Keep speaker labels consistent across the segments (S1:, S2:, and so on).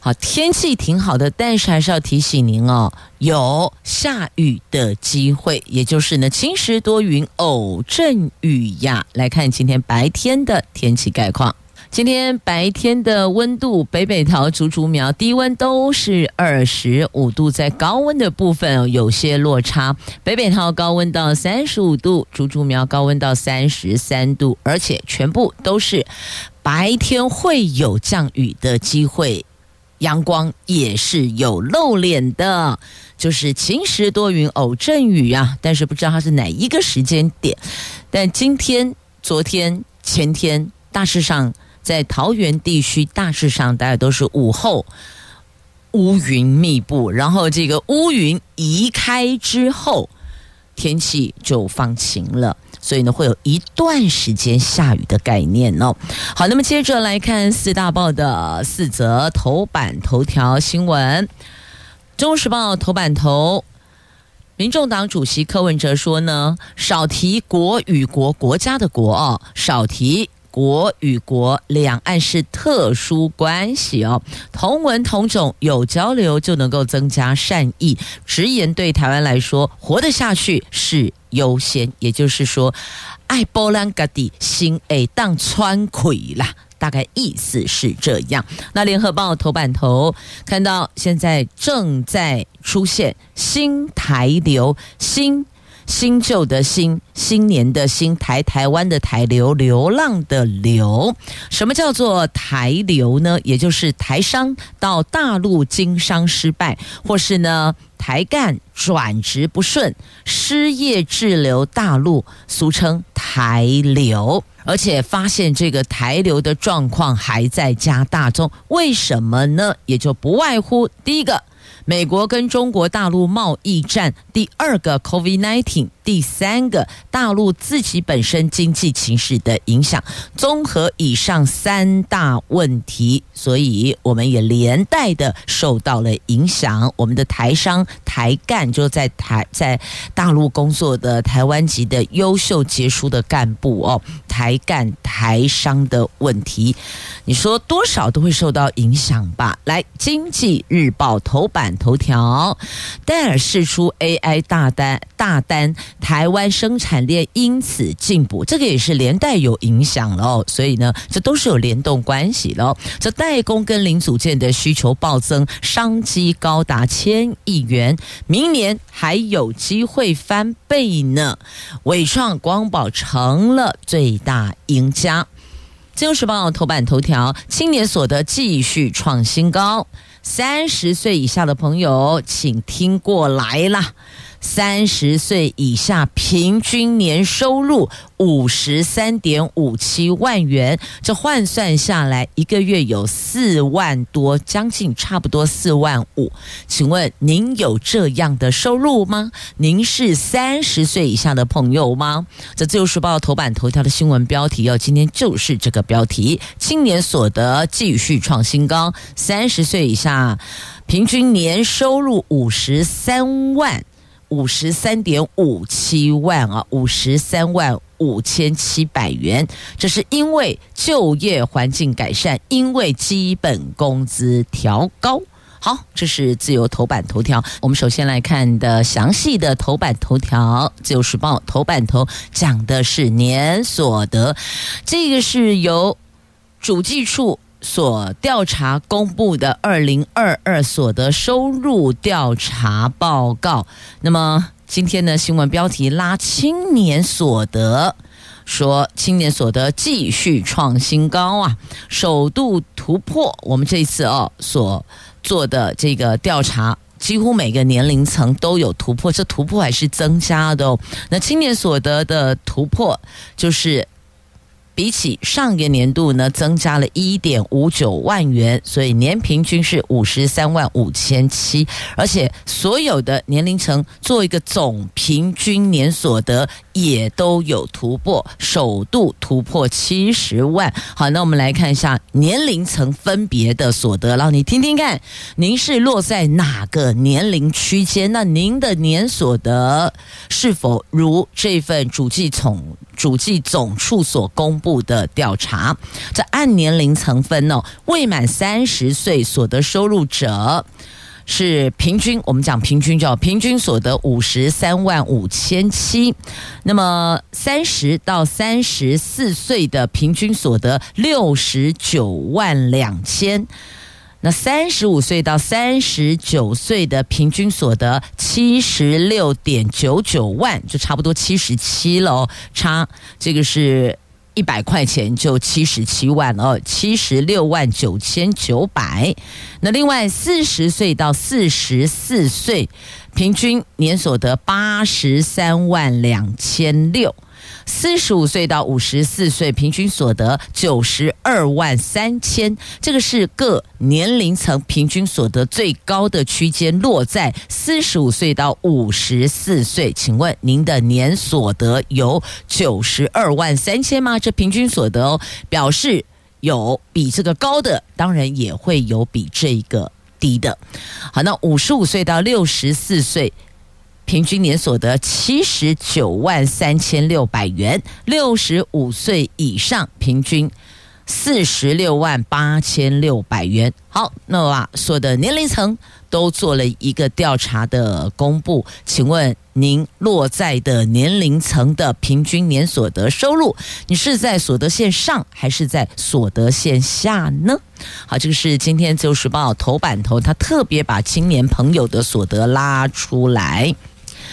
S1: 好，天气挺好的，但是还是要提醒您哦，有下雨的机会，也就是呢，晴时多云偶阵雨呀。来看今天白天的天气概况。今天白天的温度，北北桃、竹竹苗低温都是二十五度，在高温的部分有些落差。北北桃高温到三十五度，竹竹苗高温到三十三度，而且全部都是白天会有降雨的机会。阳光也是有露脸的，就是晴时多云偶阵雨啊，但是不知道它是哪一个时间点。但今天、昨天、前天，大致上在桃园地区，大致上大概都是午后乌云密布，然后这个乌云移开之后，天气就放晴了。所以呢，会有一段时间下雨的概念哦。好，那么接着来看四大报的四则头版头条新闻。《中时报》头版头，民众党主席柯文哲说呢，少提国与国国家的国哦，少提。国与国，两岸是特殊关系哦，同文同种，有交流就能够增加善意。直言对台湾来说，活得下去是优先，也就是说，爱波兰格地心爱当川葵啦，大概意思是这样。那联合报头版头看到，现在正在出现新台流新。新旧的新，新年的新，台台湾的台流，流浪的流。什么叫做台流呢？也就是台商到大陆经商失败，或是呢台干转职不顺，失业滞留大陆，俗称台流。而且发现这个台流的状况还在加大中，为什么呢？也就不外乎第一个。美国跟中国大陆贸易战，第二个 COVID-19，第三个大陆自己本身经济情势的影响，综合以上三大问题，所以我们也连带的受到了影响。我们的台商、台干就在台在大陆工作的台湾籍的优秀杰出的干部哦，台干台商的问题，你说多少都会受到影响吧？来，《经济日报》头版。头条，戴尔释出 AI 大单，大单，台湾生产链因此进步，这个也是连带有影响喽。所以呢，这都是有联动关系喽。这代工跟零组件的需求暴增，商机高达千亿元，明年还有机会翻倍呢。伟创光宝成了最大赢家。自由时报头版头条，青年所得继续创新高。三十岁以下的朋友，请听过来啦。三十岁以下平均年收入五十三点五七万元，这换算下来一个月有四万多，将近差不多四万五。请问您有这样的收入吗？您是三十岁以下的朋友吗？这自由时报头版头条的新闻标题哦，今天就是这个标题：青年所得继续创新高，三十岁以下平均年收入五十三万。五十三点五七万啊，五十三万五千七百元，这是因为就业环境改善，因为基本工资调高。好，这是自由头版头条。我们首先来看的详细的头版头条，《自由时报》头版头讲的是年所得，这个是由主计处。所调查公布的二零二二所得收入调查报告。那么今天的新闻标题拉青年所得，说青年所得继续创新高啊，首度突破。我们这一次哦所做的这个调查，几乎每个年龄层都有突破，这突破还是增加的哦。那青年所得的突破就是。比起上一个年度呢，增加了一点五九万元，所以年平均是五十三万五千七，而且所有的年龄层做一个总平均年所得也都有突破，首度突破七十万。好，那我们来看一下年龄层分别的所得，让你听听看，您是落在哪个年龄区间？那您的年所得是否如这份主计总主计总处所公布的调查，这按年龄层分哦，未满三十岁所得收入者是平均，我们讲平均叫平均所得五十三万五千七，那么三十到三十四岁的平均所得六十九万两千。那三十五岁到三十九岁的平均所得七十六点九九万，就差不多七十七了哦，差这个是。一百块钱就七十七万哦，七十六万九千九百。那另外四十岁到四十四岁，平均年所得八十三万两千六。四十五岁到五十四岁，平均所得九十二万三千，这个是各年龄层平均所得最高的区间，落在四十五岁到五十四岁。请问您的年所得有九十二万三千吗？这平均所得哦，表示有比这个高的，当然也会有比这个低的。好，那五十五岁到六十四岁。平均年所得七十九万三千六百元，六十五岁以上平均四十六万八千六百元。好，那我啊，所的年龄层都做了一个调查的公布，请问您落在的年龄层的平均年所得收入，你是在所得线上还是在所得线下呢？好，这个是今天《自由时报》头版头，他特别把青年朋友的所得拉出来。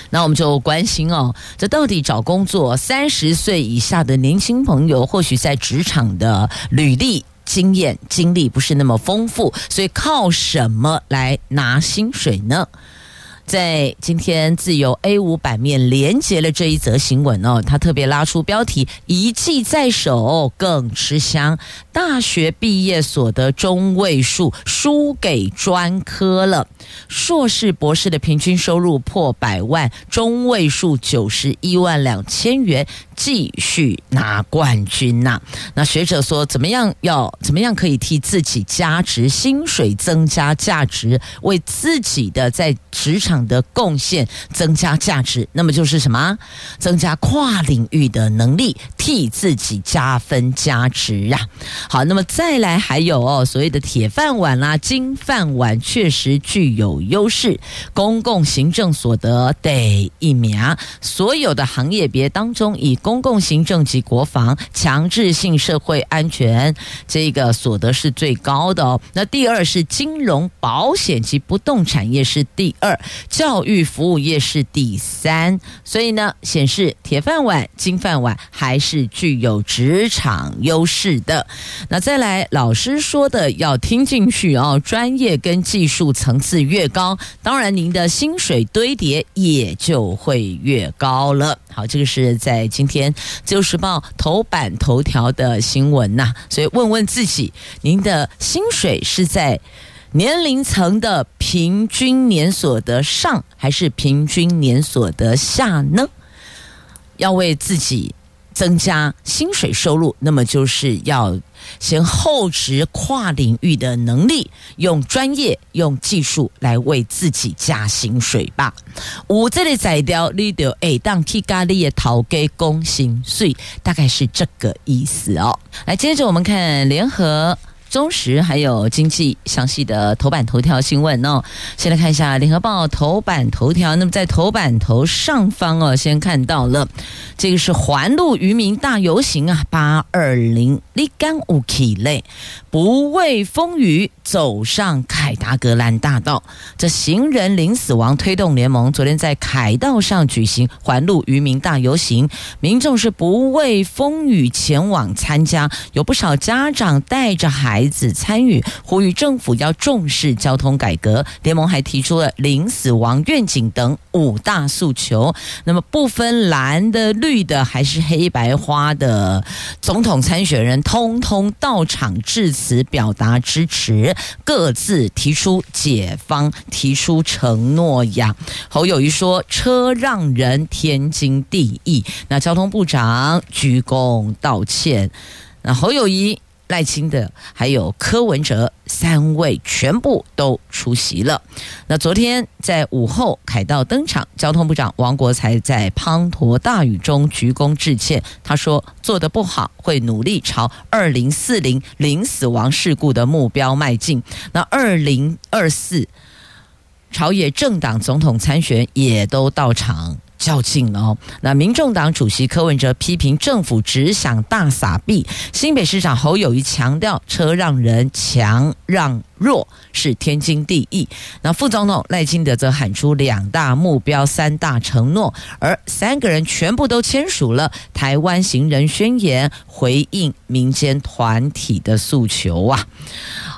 S1: 那我们就关心哦，这到底找工作，三十岁以下的年轻朋友，或许在职场的履历、经验、经历不是那么丰富，所以靠什么来拿薪水呢？在今天自由 A 五版面连接了这一则新闻哦，他特别拉出标题：一技在手更吃香，大学毕业所得中位数输给专科了。硕士、博士的平均收入破百万，中位数九十一万两千元，继续拿冠军呐、那学者说，怎么样要怎么样可以替自己加值，薪水增加价值，为自己的在职场。的贡献增加价值，那么就是什么？增加跨领域的能力，替自己加分加值啊！好，那么再来还有哦，所谓的铁饭碗啦、金饭碗，确实具有优势。公共行政所得得一名，所有的行业别当中，以公共行政及国防、强制性社会安全这个所得是最高的哦。那第二是金融、保险及不动产业是第二。教育服务业是第三，所以呢，显示铁饭碗、金饭碗还是具有职场优势的。那再来，老师说的要听进去哦，专业跟技术层次越高，当然您的薪水堆叠也就会越高了。好，这个是在今天《自由时报》头版头条的新闻呐，所以问问自己，您的薪水是在年龄层的平均年所得上还是平均年所得下呢？要为自己增加薪水收入，那么就是要先厚植跨领域的能力，用专业、用技术来为自己加薪水吧。我这里在掉你就哎，当去咖喱的讨给工薪水，大概是这个意思哦。来，接着我们看联合。中时还有经济详细的头版头条新闻哦，先来看一下联合报头版头条。那么在头版头上方哦，先看到了这个是环路渔民大游行啊，八二零立竿无起类，不畏风雨走上凯达格兰大道。这行人零死亡推动联盟昨天在凯道上举行环路渔民大游行，民众是不畏风雨前往参加，有不少家长带着孩孩子参与，呼吁政府要重视交通改革。联盟还提出了零死亡愿景等五大诉求。那么不分蓝的、绿的还是黑白花的总统参选人，通通到场致辞，表达支持，各自提出解方，提出承诺呀。侯友谊说：“车让人天经地义。”那交通部长鞠躬道歉。那侯友谊、赖清德还有柯文哲三位全部都出席了。那昨天在午后凯道登场，交通部长王国材在滂沱大雨中鞠躬致歉。他说：“做得不好，会努力朝二零四零零死亡事故的目标迈进。”那二零二四。朝野政党总统参选也都到场较劲哦。那民众党主席柯文哲批评政府只想大撒币，新北市长侯友谊强调车让人强让弱是天经地义。那副总统赖清德则喊出两大目标、三大承诺，而三个人全部都签署了台湾行人宣言，回应民间团体的诉求啊。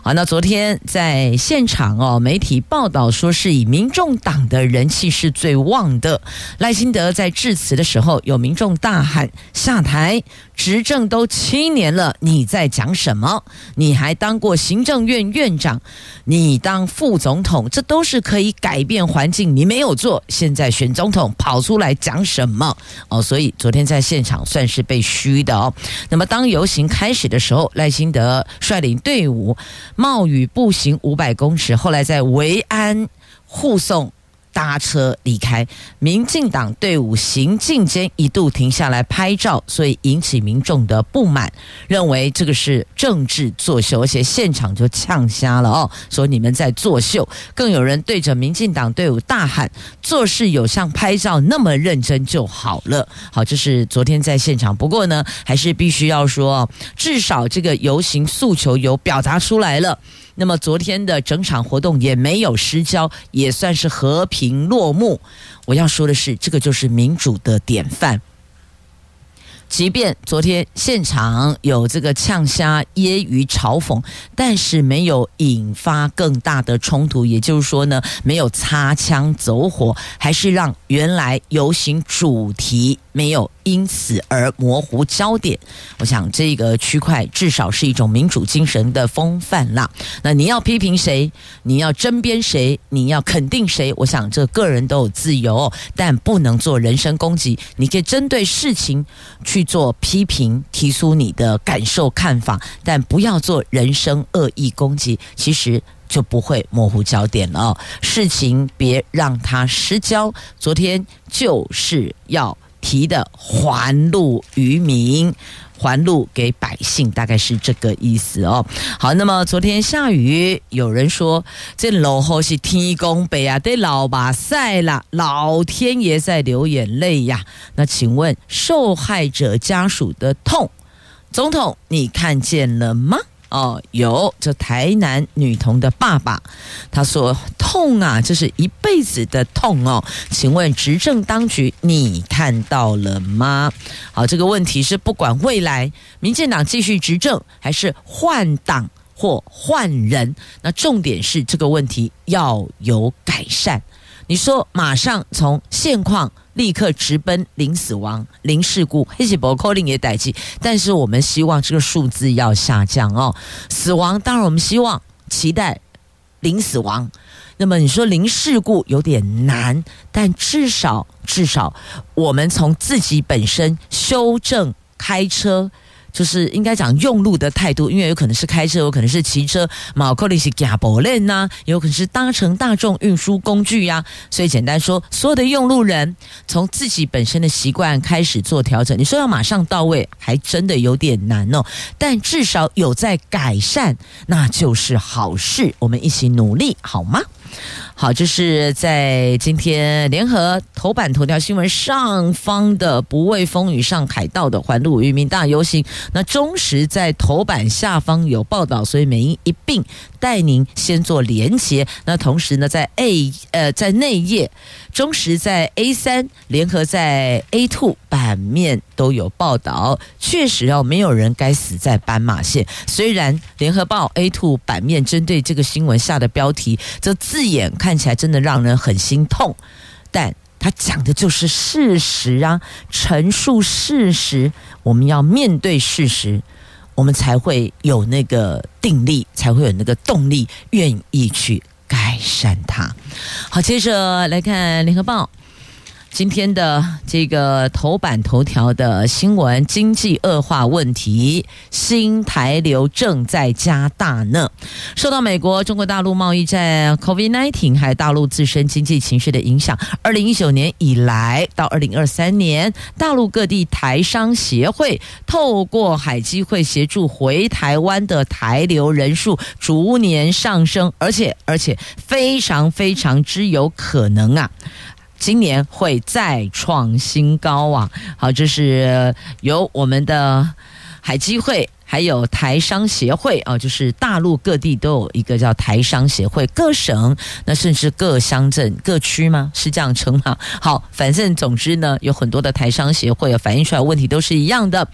S1: 好，那昨天在现场哦，媒体报道说是以民众党的人气是最旺的。赖清德在致辞的时候，有民众大喊：“下台！执政都七年了，你在讲什么？你还当过行政院院长，你当副总统，这都是可以改变环境，你没有做。现在选总统跑出来讲什么？哦，所以昨天在现场算是被虚的哦。那么当游行开始的时候，赖清德率领队伍。冒雨步行五百公尺，后来在维安护送搭车离开。民进党队伍行进间一度停下来拍照，所以引起民众的不满，认为这个是政治作秀，而且现场就呛瞎了哦，说你们在作秀。更有人对着民进党队伍大喊：“做事有像拍照那么认真就好了。”好，这是昨天在现场。不过呢，还是必须要说，至少这个游行诉求有表达出来了。那么昨天的整场活动也没有失焦，也算是和平落幕。我要说的是，这个就是民主的典范。即便昨天现场有这个呛虾、揶揄、嘲讽，但是没有引发更大的冲突，也就是说呢，没有擦枪走火，还是让原来游行主题没有因此而模糊焦点。我想这个区块至少是一种民主精神的风范啦。那你要批评谁，你要争辩谁，你要肯定谁，我想这个人都有自由，但不能做人身攻击。你可以针对事情去去做批评，提出你的感受看法，但不要做人身恶意攻击。其实就不会模糊焦点了。事情别让它失焦。昨天就是要。提的还路于民，还路给百姓，大概是这个意思哦。好，那么昨天下雨，有人说这楼后是天公北啊，得老把赛了，老天爷在流眼泪呀。那请问受害者家属的痛，总统你看见了吗？哦，有这台南女童的爸爸，他说痛啊，这是一辈子的痛哦。请问执政当局，你看到了吗？好，这个问题是不管未来民进党继续执政，还是换党或换人，那重点是这个问题要有改善。你说马上从现况。立刻直奔零死亡、零事故，黑起博扣令也逮起。但是我们希望这个数字要下降哦。死亡当然我们希望期待零死亡。那么你说零事故有点难，但至少至少我们从自己本身修正开车。就是应该讲用路的态度，因为有可能是开车，有可能是骑车，嘛可能是加步练呐，有可能是搭乘大众运输工具呀、所以简单说，所有的用路人从自己本身的习惯开始做调整。你说要马上到位，还真的有点难哦。但至少有在改善，那就是好事。我们一起努力，好吗？好，这是在今天联合头版头条新闻上方的不畏风雨上海道的环路渔民大游行。那中时在头版下方有报道，所以美英一并带您先做连接。那同时呢，在 A 呃在内页，中时在 A 三联合在 A two 版面都有报道。确实哦，没有人该死在斑马线。虽然联合报 A two 版面针对这个新闻下的标题，这字眼看起来真的让人很心痛，但。他讲的就是事实啊，陈述事实，我们要面对事实，我们才会有那个定力，才会有那个动力，愿意去改善它。好，接着来看《联合报》。今天的这个头版头条的新闻，经济恶化问题，新台流正在加大呢。受到美国、中国大陆贸易战、COVID-19 还有大陆自身经济情绪的影响，二零一九年以来到二零二三年，大陆各地台商协会透过海基会协助回台湾的台流人数逐年上升，而且而且非常非常之有可能啊。今年会再创新高啊！好，这是由我们的海基会。还有台商协会啊，就是大陆各地都有一个叫台商协会，各省那甚至各乡镇各区吗？是这样称吗？好，反正总之呢，有很多的台商协会反映出来问题都是一样的。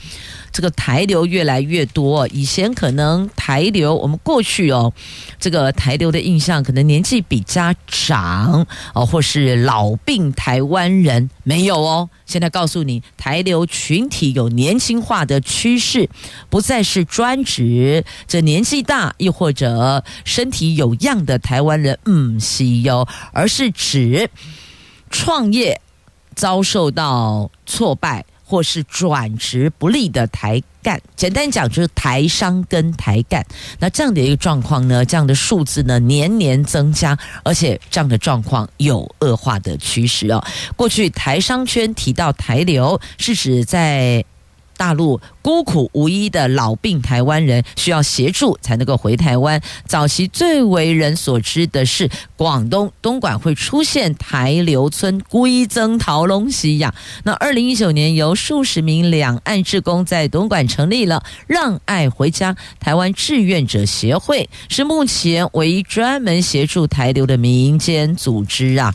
S1: 这个台流越来越多，以前可能台流我们过去哦，这个台流的印象可能年纪比较长哦，或是老病台湾人没有哦。现在告诉你，台流群体有年轻化的趋势，不再是专指这年纪大又或者身体有恙的台湾人，嗯，西哟，而是指创业遭受到挫败或是转职不利的台干。简单讲，就是台商跟台干。那这样的一个状况呢，这样的数字呢，年年增加，而且这样的状况有恶化的趋势哦。过去台商圈提到台流，是指在。大陆孤苦无依的老病台湾人需要协助才能够回台湾。早期最为人所知的是广东东莞会出现台流村，归增桃龙西亚。那二零一九年由数十名两岸志工在东莞成立了“让爱回家”台湾志愿者协会，是目前唯一专门协助台流的民间组织啊。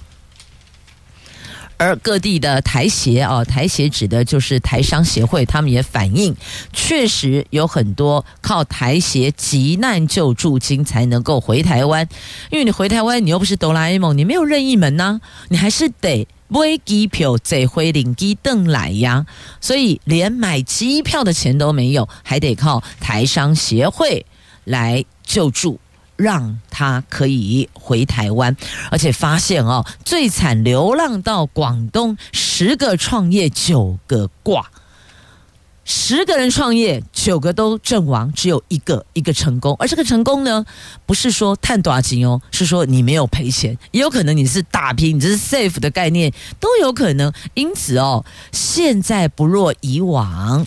S1: 而各地的台协哦，台协指的就是台商协会，他们也反映，确实有很多靠台协急难救助金才能够回台湾，因为你回台湾，你又不是哆啦 A 梦，你没有任意门呐、你还是得买机票再回领机邓来呀，所以连买机票的钱都没有，还得靠台商协会来救助。让他可以回台湾，而且发现哦，最惨流浪到广东，十个创业九个挂，十个人创业九个都阵亡，只有一个一个成功。而这个成功呢，不是说赚大钱哦，是说你没有赔钱，也有可能你是打拼，你这是 safe 的概念都有可能。因此哦，现在不若以往，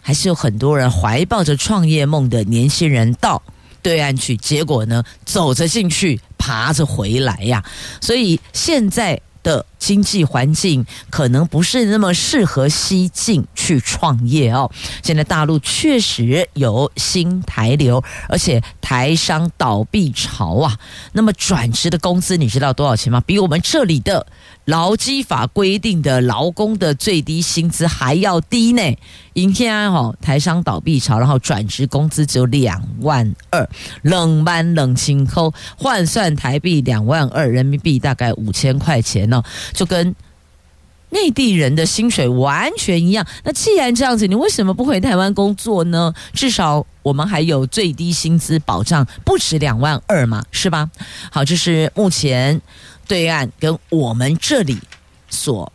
S1: 还是有很多人怀抱着创业梦的年轻人到。对岸去，结果呢，走着进去，爬着回来呀。所以现在的经济环境可能不是那么适合西进去创业哦。现在大陆确实有新台流，而且台商倒闭潮啊。那么转职的工资你知道多少钱吗？比我们这里的劳基法规定的劳工的最低薪资还要低呢。今天哈台商倒闭潮，然后转职工资只有两万二，冷班冷清扣，换算台币两万二，人民币大概五千块钱呢，就跟内地人的薪水完全一样。那既然这样子，你为什么不回台湾工作呢？至少我们还有最低薪资保障，不止两万二嘛，是吧？好，这是目前对岸跟我们这里所。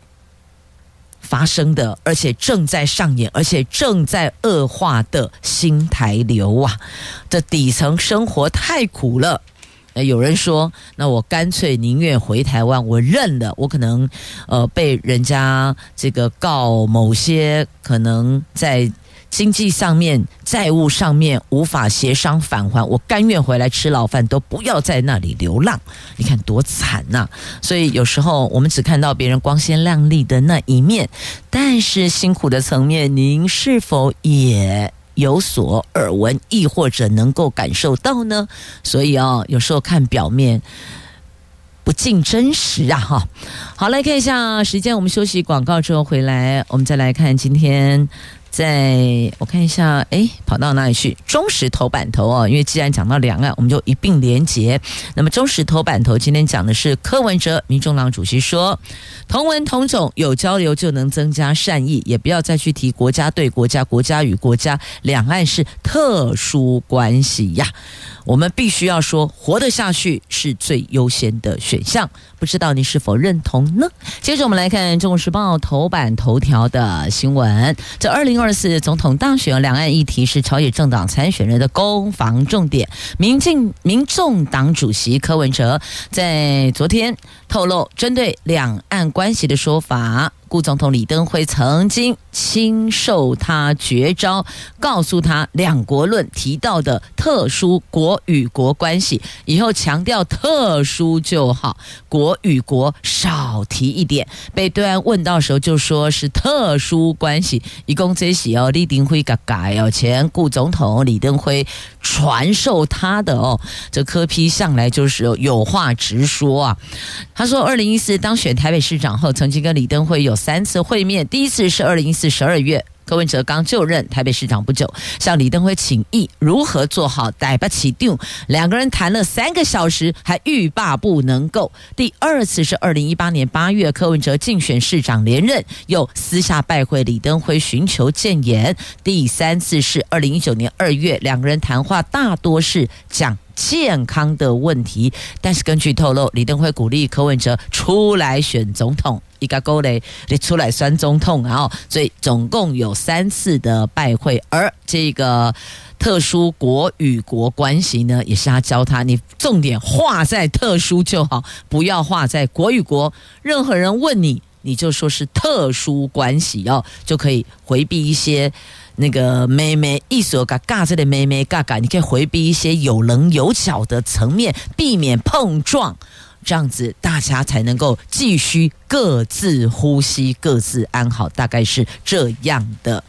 S1: 发生的，而且正在上演，而且正在恶化的新台流啊！这底层生活太苦了。有人说，那我干脆宁愿回台湾，我认了。我可能呃被人家这个告某些可能在。经济上面、债务上面无法协商返还，我甘愿回来吃牢饭，都不要在那里流浪。你看多惨呐、所以有时候我们只看到别人光鲜亮丽的那一面，但是辛苦的层面，您是否也有所耳闻，亦或者能够感受到呢？所以哦，有时候看表面不尽真实啊！哈，好，来看一下时间，我们休息广告之后回来，我们再来看今天。在我看一下，哎，跑到哪里去？中石头版头哦，因为既然讲到两岸，我们就一并连结。那么中石头版头今天讲的是柯文哲，民众党主席说，同文同种有交流就能增加善意，也不要再去提国家对国家、国家与国家，两岸是特殊关系呀。我们必须要说，活得下去是最优先的选项。不知道你是否认同呢？接着我们来看《中国时报》头版头条的新闻。这二零二四总统大选，两岸议题是朝野政党参选人的攻防重点。民进民众党主席柯文哲在昨天透露，针对两岸关系的说法。顾总统李登辉曾经亲授他绝招，告诉他“两国论”提到的特殊国与国关系，以后强调特殊就好，国与国少提一点。被对岸问到时候，就说是特殊关系。一共这些哦，李登辉改改哦，前顾总统李登辉传授他的哦，这柯 P 向来就是有话直说啊。他说，二零一四当选台北市长后，曾经跟李登辉有。三次会面，第一次是二零一四十二月，柯文哲刚就任台北市长不久，向李登辉请益如何做好台北起定，两个人谈了三个小时，还欲罢不能够。第二次是二零一八年八月，柯文哲竞选市长连任，又私下拜会李登辉寻求建言。第三次是二零一九年二月，两个人谈话大多是讲健康的问题，但是根据透露，李登辉鼓励柯文哲出来选总统。一个勾勒，你出来酸中痛，然后所以总共有三次的拜会，而这个特殊国与国关系呢，也是他教他，你重点画在特殊就好，不要画在国与国。任何人问你，你就说是特殊关系哦，就可以回避一些那个妹妹意思嘎嘎这的妹妹嘎嘎，你可以回避一些有棱有角的层面，避免碰撞。这样子，大家才能够继续各自呼吸、各自安好，大概是这样的。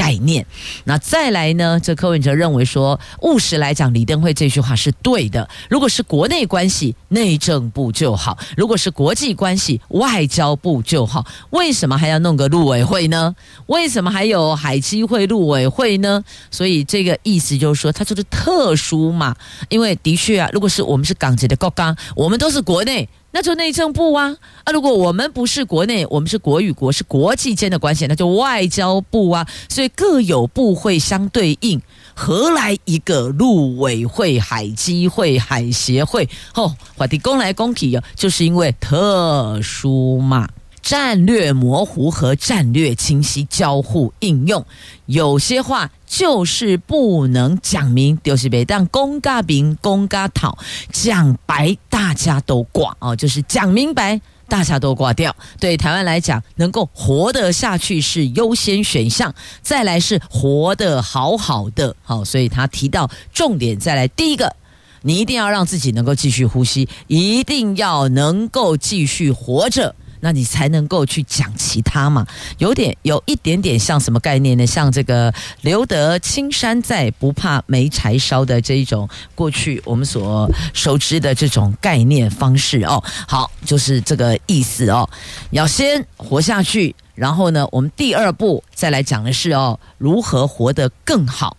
S1: 概念，那再来呢？这柯文哲认为说，务实来讲，李登辉这句话是对的。如果是国内关系，内政部就好；如果是国际关系，外交部就好。为什么还要弄个陆委会呢？为什么还有海基会、陆委会呢？所以这个意思就是说，它就是特殊嘛。因为的确啊，如果是我们是港籍的国刚，我们都是国内。那就内政部啊啊！如果我们不是国内，我们是国与国，是国际间的关系，那就外交部啊。所以各有部会相对应，何来一个陆委会、海基会、海协会？哦，话题公来公去啊，就是因为特殊嘛。战略模糊和战略清晰交互应用，有些话就是不能讲明，丢西别但公家明。公家讨，讲白大家都挂哦，就是讲明。白大家都挂掉。对台湾来讲，能够活得下去是优先选项，再来是活得好好的，好，所以他提到重点，再来第一个，你一定要让自己能够继续呼吸，一定要能够继续活着。那你才能够去讲其他嘛，有点有一点点像什么概念呢？像这个留得青山在，不怕没柴烧的这一种过去我们所熟知的这种概念方式哦。好，就是这个意思哦。要先活下去，然后呢，我们第二步再来讲的是哦，如何活得更好。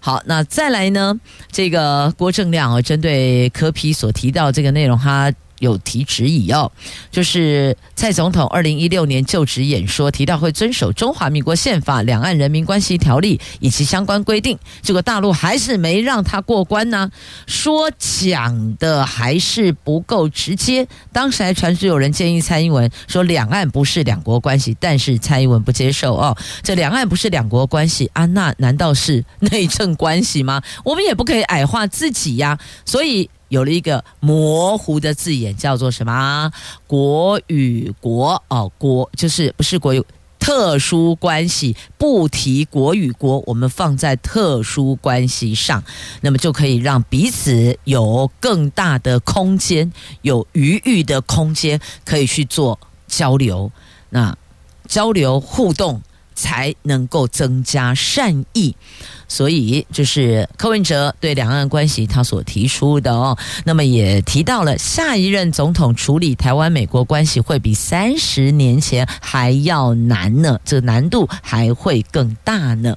S1: 好，那再来呢，这个郭正亮哦，针对柯皮所提到这个内容，他。有提质疑哦，就是蔡总统二零一六年就职演说提到会遵守中华民国宪法、两岸人民关系条例以及相关规定，结果大陆还是没让他过关呢，说讲的还是不够直接。当时还传出有人建议蔡英文说两岸不是两国关系，但是蔡英文不接受哦，这两岸不是两国关系啊，那难道是内政关系吗？我们也不可以矮化自己呀，所以。有了一个模糊的字眼，叫做什么？国与国哦，国就是不是国有特殊关系，不提国与国，我们放在特殊关系上，那么就可以让彼此有更大的空间，有余裕的空间，可以去做交流。那交流互动。才能够增加善意。所以，就是柯文哲对两岸关系他所提出的哦，那么也提到了下一任总统处理台湾美国关系会比三十年前还要难呢，这难度还会更大呢。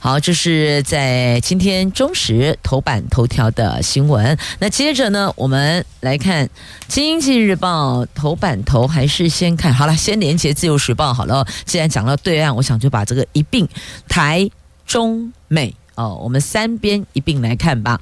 S1: 好，这是在今天中时头版头条的新闻。那接着呢，我们来看《经济日报》头版头，还是先看好了，先连接《自由时报》好了。既然讲到对岸，我想就把这个一并台。中美哦，我们三边一并来看吧。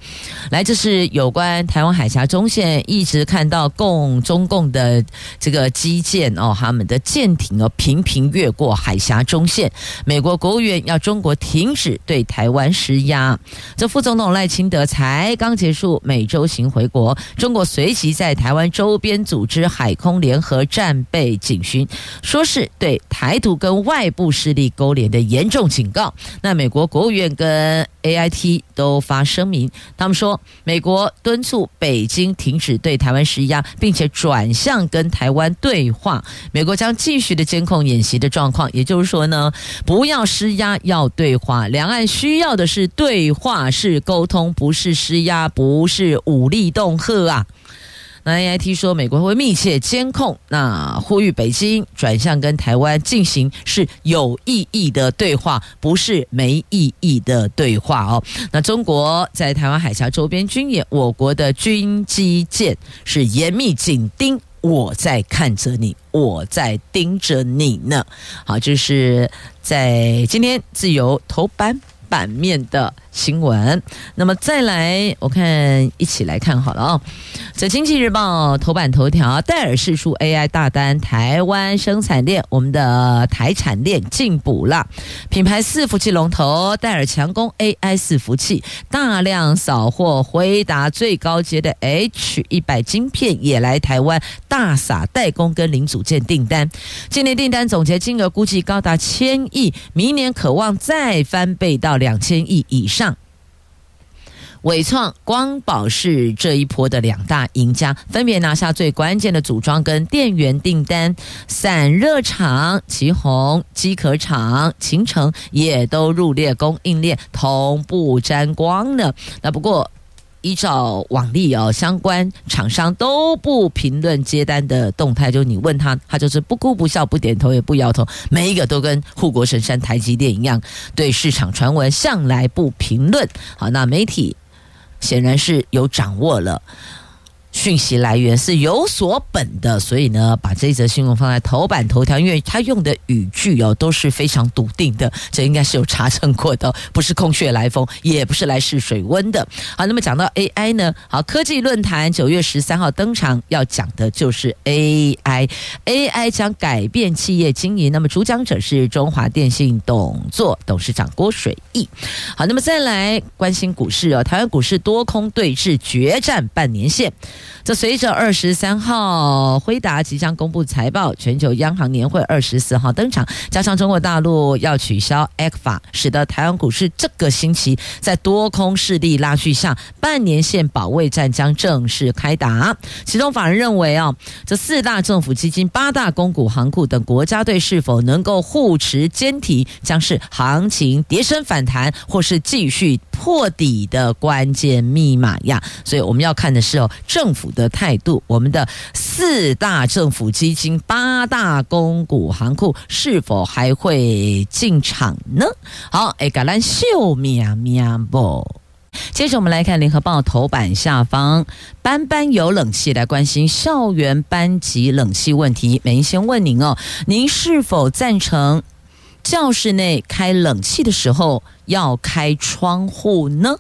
S1: 来，这是有关台湾海峡中线，一直看到共中共的这个机舰哦，他们的舰艇哦频频越过海峡中线。美国国务院要中国停止对台湾施压。这副总统赖清德才刚结束美洲行回国，中国随即在台湾周边组织海空联合战备警巡，说是对台独跟外部势力勾连的严重警告。那美国国务院跟 AIT 都发声明，他们说，美国敦促北京停止对台湾施压，并且转向跟台湾对话。美国将继续的监控演习的状况，也就是说呢，不要施压，要对话。两岸需要的是对话，是沟通，不是施压，不是武力恫吓啊。那 AIT 说，美国会密切监控，那呼吁北京转向跟台湾进行是有意义的对话，不是没意义的对话哦。那中国在台湾海峡周边军演，我国的军机舰是严密紧盯，我在看着你，我在盯着你呢。好，这是在今天自由头版版面的新闻，那么再来，我看一起来看好了啊、哦。在《经济日报》头版头条，戴尔释出 AI 大单，台湾生产链，我们的台产链进补了。品牌伺服器龙头戴尔强攻 AI 伺服器，大量扫货，辉达最高阶的 H 一百晶片也来台湾大撒代工跟零组件订单。今年订单总结金额估计高达千亿，明年可望再翻倍到两千亿以上。伟创、光宝是这一波的两大赢家，分别拿下最关键的组装跟电源订单。散热厂奇鋐、机壳厂秦诚也都入列供应链，同步沾光呢。那不过依照往例哦，相关厂商都不评论接单的动态，就你问他，他就是不哭不笑、不点头也不摇头，每一个都跟护国神山台积电一样，对市场传闻向来不评论。好，那媒体。显然是有掌握了。讯息来源是有所本的，所以呢，把这则新闻放在头版头条，因为他用的语句哦都是非常笃定的，这应该是有查证过的，不是空穴来风，也不是来试水温的。好，那么讲到 AI 呢，好，科技论坛九月十三号登场，要讲的就是 AI，AI 将改变企业经营。那么主讲者是中华电信董座董事长郭水义。好，那么再来关心股市哦，台湾股市多空对峙决战半年线。这随着二十三号辉达即将公布财报，全球央行年会二十四号登场，加上中国大陆要取消 ECFA，使得台湾股市这个星期在多空势力拉锯下，半年线保卫战将正式开打。其中法人认为啊，这四大政府基金、八大公股行库等国家队是否能够护持坚挺，将是行情跌升反弹或是继续破底的关键密码呀。所以我们要看的是哦，政府的态度，我们的四大政府基金、八大公股行库是否还会进场呢？好，哎，橄榄秀喵喵不。接着我们来看联合报头版下方，班班有冷气，来关心校园班级冷气问题。美英先问您哦，您是否赞成教室内开冷气的时候要开窗户呢？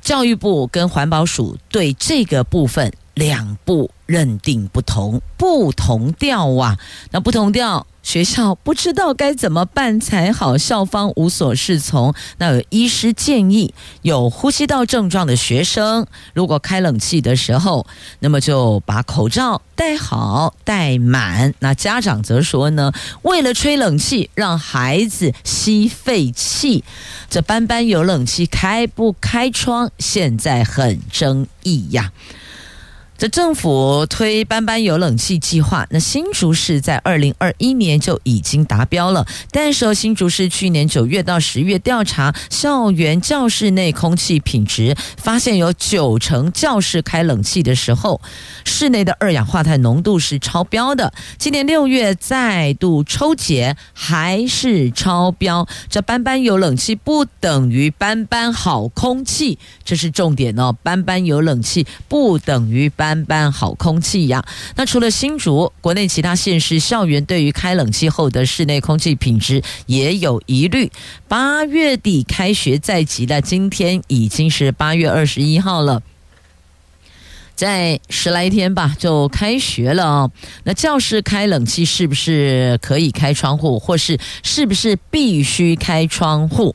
S1: 教育部跟环保署对这个部分两部认定不同，不同调啊，那不同调。学校不知道该怎么办才好，校方无所适从。那有医师建议，有呼吸道症状的学生，如果开冷气的时候，那么就把口罩戴好、戴满。那家长则说呢，为了吹冷气，让孩子吸废气，这班班有冷气开不开窗，现在很争议呀。政府推班班有冷气计划，那新竹市在二零二一年就已经达标了。但是新竹市去年九月到十月调查校园教室内空气品质，发现有九成教室开冷气的时候，室内的二氧化碳浓度是超标的。今年六月再度抽检，还是超标。这班班有冷气不等于班班好空气，这是重点哦。班班有冷气不等于班。班班好空气呀！那除了新竹，国内其他县市校园对于开冷气后的室内空气品质也有疑虑。八月底开学在即了，今天已经是八月二十一号了，在十来天吧就开学了哦。那教室开冷气是不是可以开窗户，或是是不是必须开窗户？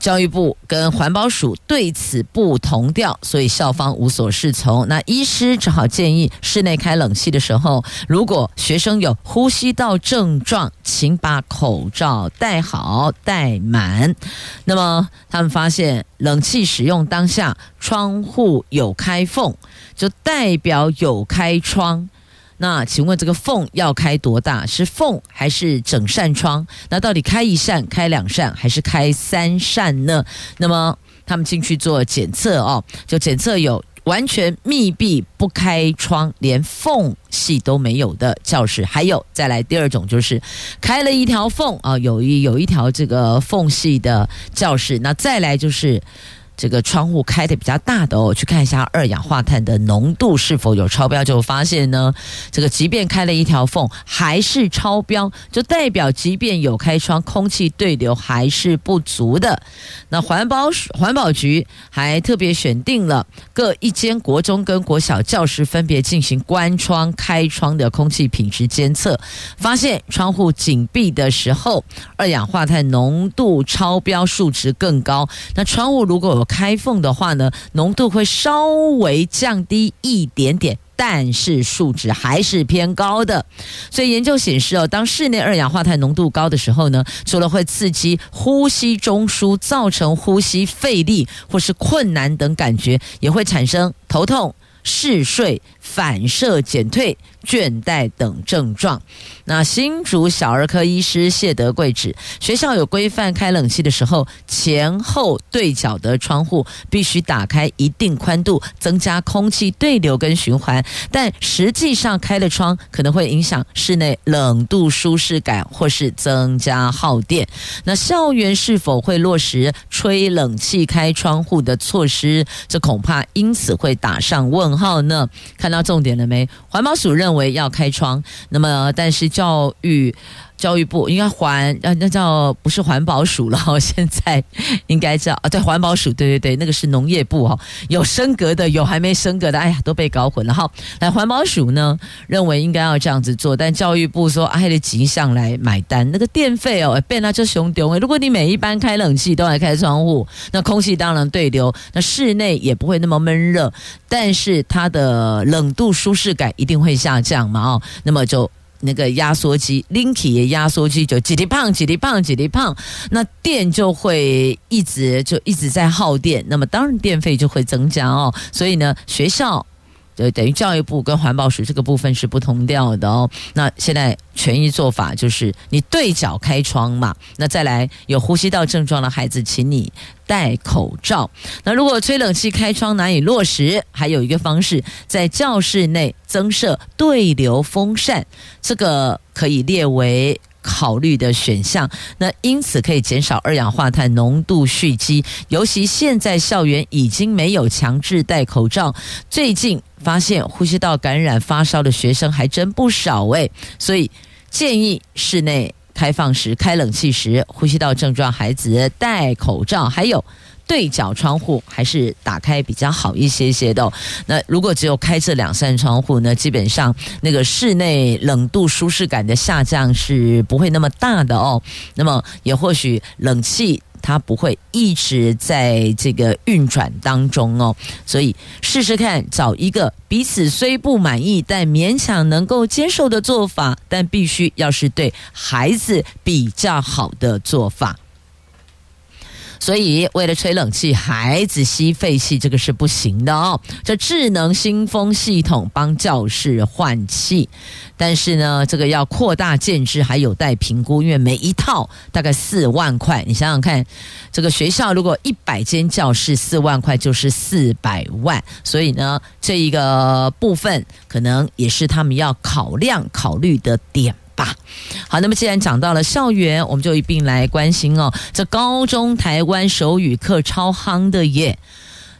S1: 教育部跟环保署对此不同调，所以校方无所适从。那医师只好建议，室内开冷气的时候，如果学生有呼吸道症状，请把口罩戴好戴满。那么他们发现，冷气使用当下，窗户有开缝，就代表有开窗。那请问这个缝要开多大？是缝还是整扇窗？那到底开一扇、开两扇还是开三扇呢？那么他们进去做检测哦，就检测有完全密闭不开窗，连缝隙都没有的教室，还有再来第二种就是开了一条缝啊，有一有一条这个缝隙的教室。那再来就是。这个窗户开的比较大的哦，去看一下二氧化碳的浓度是否有超标，就发现呢，这个即便开了一条缝还是超标，就代表即便有开窗，空气对流还是不足的。那环保环保局还特别选定了各一间国中跟国小教室，分别进行关窗、开窗的空气品质监测，发现窗户紧闭的时候，二氧化碳浓度超标数值更高。那窗户如果有开缝的话呢，浓度会稍微降低一点点，但是数值还是偏高的。所以研究显示哦，当室内二氧化碳浓度高的时候呢，除了会刺激呼吸中枢，造成呼吸费力或是困难等感觉，也会产生头痛、嗜睡、反射减退。倦怠等症状。那新竹小儿科医师谢德贵指，学校有规范开冷气的时候，前后对角的窗户必须打开一定宽度，增加空气对流跟循环。但实际上开了窗，可能会影响室内冷度舒适感，或是增加耗电。那校园是否会落实吹冷气开窗户的措施？这恐怕因此会打上问号呢。看到重点了没？环保署认。认为要开窗，那么但是教育教育部应该环呃那叫不是环保署了，现在应该叫啊对环保署对对对，那个是农业部哈，有升格的有还没升格的，哎呀都被搞混了哈。来环保署呢认为应该要这样子做，但教育部说啊还得急上来买单，那个电费哦变那就熊丢。如果你每一班开冷气都来开窗户，那空气当然对流，那室内也不会那么闷热，但是它的冷度舒适感一定会下降嘛哦，那么就。那个压缩机，Linky 的压缩机就几滴胖，几滴胖，几滴胖，那电就会一直就一直在耗电，那么当然电费就会增加哦。所以呢，学校呃等于教育部跟环保署这个部分是不同调的哦。那现在权益做法就是你对角开窗嘛，那再来有呼吸道症状的孩子，请你。戴口罩。那如果吹冷气开窗难以落实，还有一个方式，在教室内增设对流风扇，这个可以列为考虑的选项。那因此可以减少二氧化碳浓度蓄积。尤其现在校园已经没有强制戴口罩，最近发现呼吸道感染发烧的学生还真不少诶，所以建议室内。开放时、开冷气时，呼吸道症状孩子戴口罩，还有对角窗户还是打开比较好一些些的。那如果只有开这两扇窗户呢，基本上那个室内冷度舒适感的下降是不会那么大的哦。那么也或许冷气。它不会一直在这个运转当中哦，所以试试看，找一个彼此虽不满意但勉强能够接受的做法，但必须要是对孩子比较好的做法。所以为了吹冷气，孩子吸废气，这个是不行的哦。这智能新风系统帮教室换气，但是呢，这个要扩大建置还有待评估，因为每一套大概四万块。你想想看，这个学校如果一百间教室，四万块就是四百万，所以呢，这一个部分可能也是他们要考量考虑的点。好，那么既然讲到了校园，我们就一并来关心哦。这高中台湾手语课超夯的耶，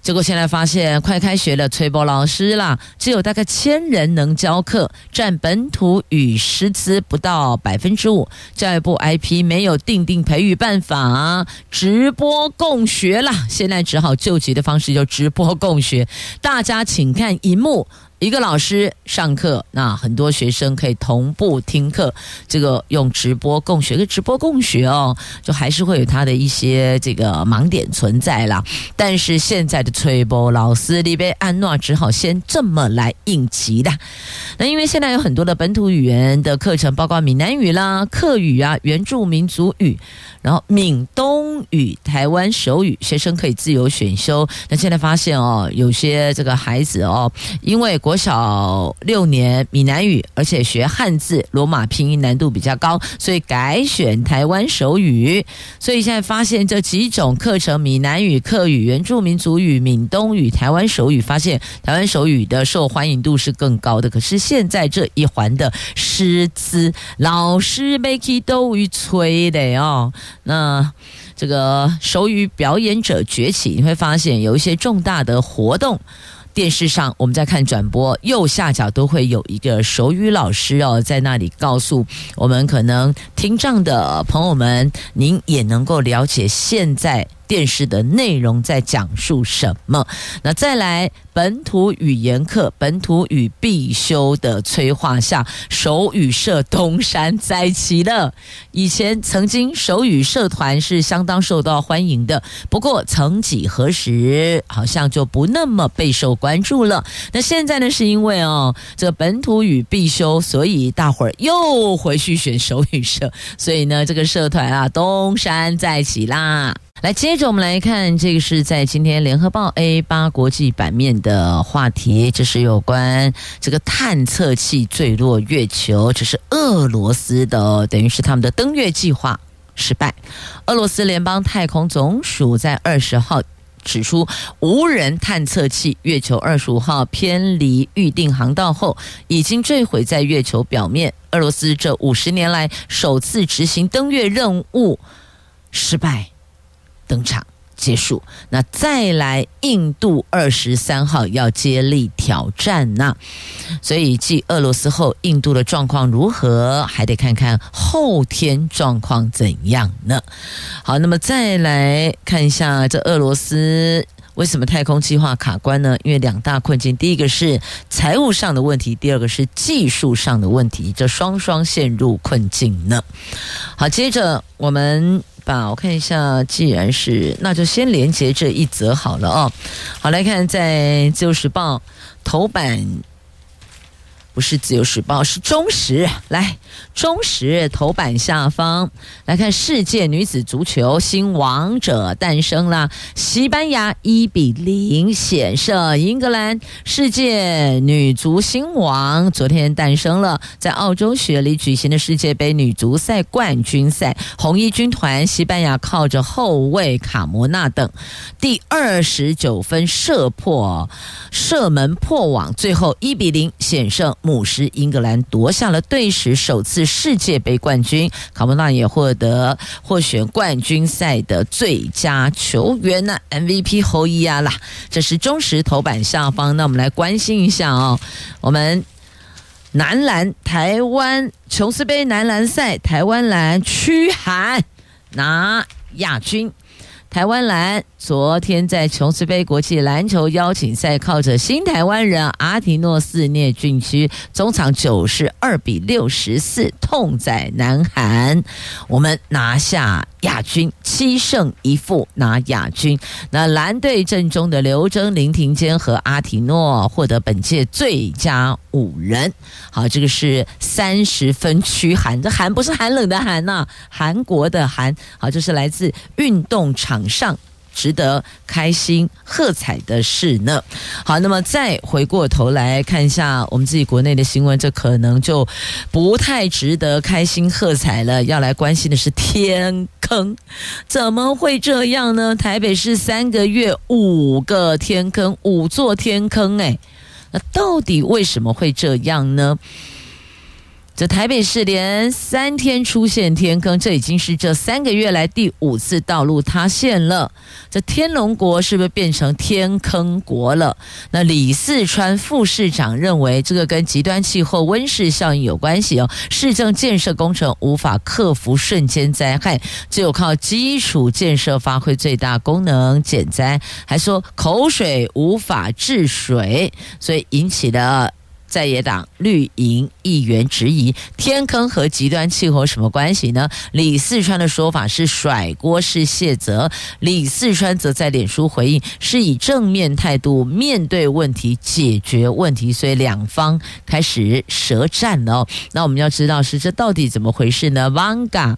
S1: 结果现在发现快开学了，崔波老师啦，只有大概千人能教课，占本土语师资不到百分之五。教育部 IP 没有定定培育办法，直播共学啦，现在只好救急的方式就直播共学，大家请看荧幕。一个老师上课，那很多学生可以同步听课，这个用直播共学，个直播共学哦，就还是会有他的一些这个盲点存在啦。但是现在的崔波老师里边安诺只好先这么来应急的。那因为现在有很多的本土语言的课程，包括闽南语啦、客语啊、原住民族语，然后闽东语、台湾手语，学生可以自由选修。那现在发现哦，有些这个孩子哦，因为国小六年闽南语，而且学汉字罗马拼音难度比较高，所以改选台湾手语。所以现在发现这几种课程：闽南语、客语、原住民族语、闽东语、台湾手语，发现台湾手语的受欢迎度是更高的。可是现在这一环的师资，老师没去都会催的哦。那这个手语表演者崛起，你会发现有一些重大的活动。电视上，我们在看转播，右下角都会有一个手语老师哦，在那里告诉我们，可能听障的朋友们，您也能够了解现在。电视的内容在讲述什么？那再来本土语言课，本土语必修的催化下，手语社东山再起了。以前曾经手语社团是相当受到欢迎的，不过曾几何时，好像就不那么备受关注了。那现在呢，是因为哦，这本土语必修，所以大伙儿又回去选手语社，所以呢，这个社团啊，东山再起啦。来，接着我们来看，这个是在今天《联合报》A8 国际版面的话题，这是有关这个探测器坠落月球，这是俄罗斯的，等于是他们的登月计划失败。俄罗斯联邦太空总署在二十号指出，无人探测器月球二十五号偏离预定航道后，已经坠毁在月球表面。俄罗斯这五十年来首次执行登月任务失败。登场结束，那再来印度二十三号要接力挑战呢，所以继俄罗斯后，印度的状况如何，还得看看后天状况怎样呢？好，那么再来看一下这俄罗斯为什么太空计划卡关呢？因为两大困境，第一个是财务上的问题，第二个是技术上的问题，这双双陷入困境呢。好，接着我们。吧，我看一下，既然是，那就先连接这一则好了哦。好，来看在《自由时报》头版。不是自由时报，是中时。来，中时头版下方来看，世界女子足球新王者诞生了。西班牙一比零险胜英格兰，世界女足新王昨天诞生了。在澳洲雪梨举行的世界杯女足赛冠军赛，红衣军团西班牙靠着后卫卡摩纳等第二十九分射破射门破网，最后一比零险胜。母狮英格兰夺下了队史首次世界杯冠军，卡莫纳也获得获选冠军赛的最佳球员呢，MVP 侯伊啊啦。这是中实头版下方，那我们来关心一下哦，我们男篮台湾琼斯杯男篮赛，台湾篮驱韩拿亚军。台湾蓝昨天在琼斯杯国际篮球邀请赛，靠着新台湾人阿提诺斯聂俊区，中场九十二比六十四痛宰南韩，我们拿下亚军，七胜一负拿亚军。那蓝队阵中的刘铮、林庭坚和阿提诺获得本届最佳五人。好，这个是三十分区寒，这寒不是寒冷的寒呐、韩国的寒。好，这是来自运动场上。值得开心喝彩的事呢。好，那么再回过头来看一下我们自己国内的新闻，这可能就不太值得开心喝彩了。要来关心的是天坑，怎么会这样呢？台北市三个月五个天坑，五座天坑，哎，那到底为什么会这样呢？这台北市连三天出现天坑，这已经是这三个月来第五次道路塌陷了。这天龙国是不是变成天坑国了？那李四川副市长认为，这个跟极端气候温室效应有关系哦。市政建设工程无法克服瞬间灾害，只有靠基础建设发挥最大功能减灾。还说口水无法治水，所以引起的。在野党绿营议员质疑天坑和极端气候什么关系呢？李四川的说法是甩锅式卸责，李四川则在脸书回应是以正面态度面对问题、解决问题，所以两方开始舌战了哦。那我们要知道是这到底怎么回事呢？Vanga，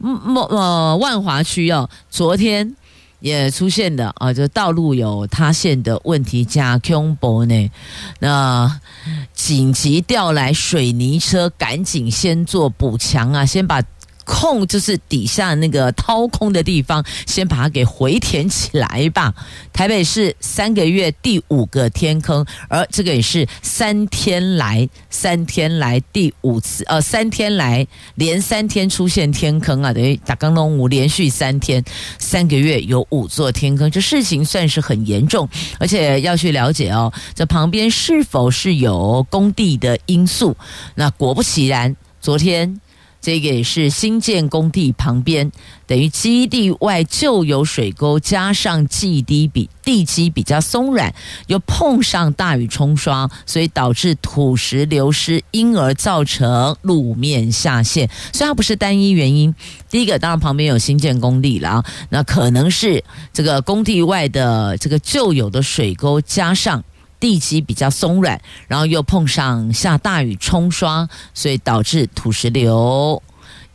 S1: 呃，万华区哦，昨天。也出现的啊，就道路有塌陷的问题，加恐怖呢。那紧急调来水泥车，赶紧先做补强啊，先把。空就是底下那个掏空的地方，先把它给回填起来吧。台北市三个月第五个天坑，而这个也是三天来三天来第五次，呃，三天来连三天出现天坑啊，等于打刚龙五连续三天，三个月有五座天坑，这事情算是很严重，而且要去了解哦，这旁边是否是有工地的因素？那果不其然，昨天。这个也是新建工地旁边，等于基地外就有水沟，加上地基比地基比较松软，又碰上大雨冲刷，所以导致土石流失，因而造成路面下陷。虽然不是单一原因，第一个当然旁边有新建工地了，那可能是这个工地外的这个旧有的水沟，加上。地基比较松软，然后又碰上下大雨冲刷，所以导致土石流，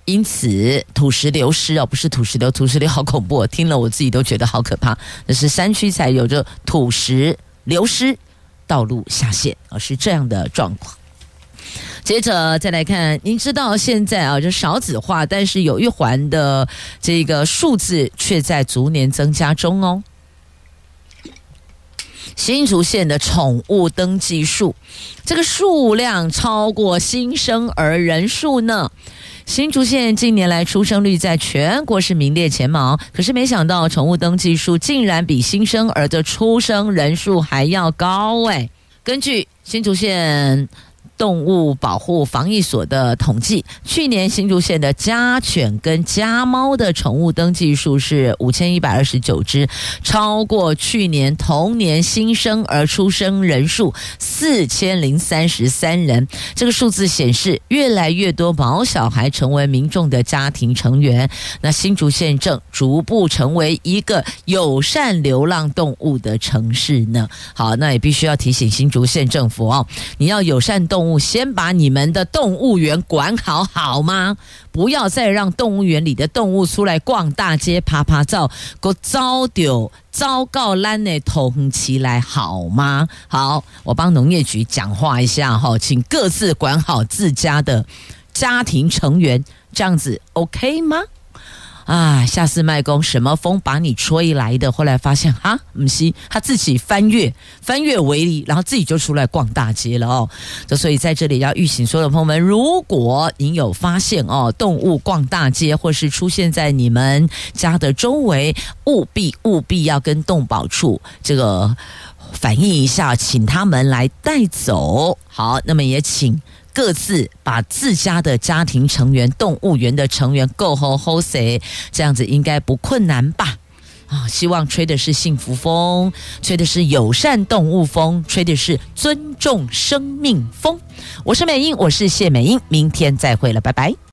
S1: 因此土石流失哦，不是土石流，土石流好恐怖，听了我自己都觉得好可怕。那是山区才有着土石流失，道路下陷啊，是这样的状况。接着再来看，您知道现在啊，就少子化，但是有一环的这个数字却在逐年增加中哦。新竹县的宠物登记数，这个数量超过新生儿人数呢。新竹县近年来出生率在全国是名列前茅，可是没想到宠物登记数竟然比新生儿的出生人数还要高哎。根据新竹县。动物保护防疫所的统计，去年新竹县的家犬跟家猫的宠物登记数是五千一百二十九只，超过去年同年新生儿出生人数四千零三十三人。这个数字显示，越来越多毛小孩成为民众的家庭成员。那新竹县正逐步成为一个友善流浪动物的城市呢。好，那也必须要提醒新竹县政府哦，你要友善动。先把你们的动物园管好，好吗？不要再让动物园里的动物出来逛大街、爬爬照，给我糟丢糟糕烂的通起来，好吗？好，我帮农业局讲话一下哈，请各自管好自家的家庭成员，这样子 OK 吗？啊！下次卖公什么风把你吹来的？后来发现哈，不是他自己翻越翻越围篱，然后自己就出来逛大街了哦。这所以在这里要预警所有的朋友们，如果您有发现哦，动物逛大街或是出现在你们家的周围，务必务必要跟动保处这个反映一下，请他们来带走。好，那么也请。各自把自家的家庭成员、动物园的成员够好好些，这样子应该不困难吧？啊，希望吹的是幸福风，吹的是友善动物风，吹的是尊重生命风。我是美英，我是谢美英，明天再会了，拜拜。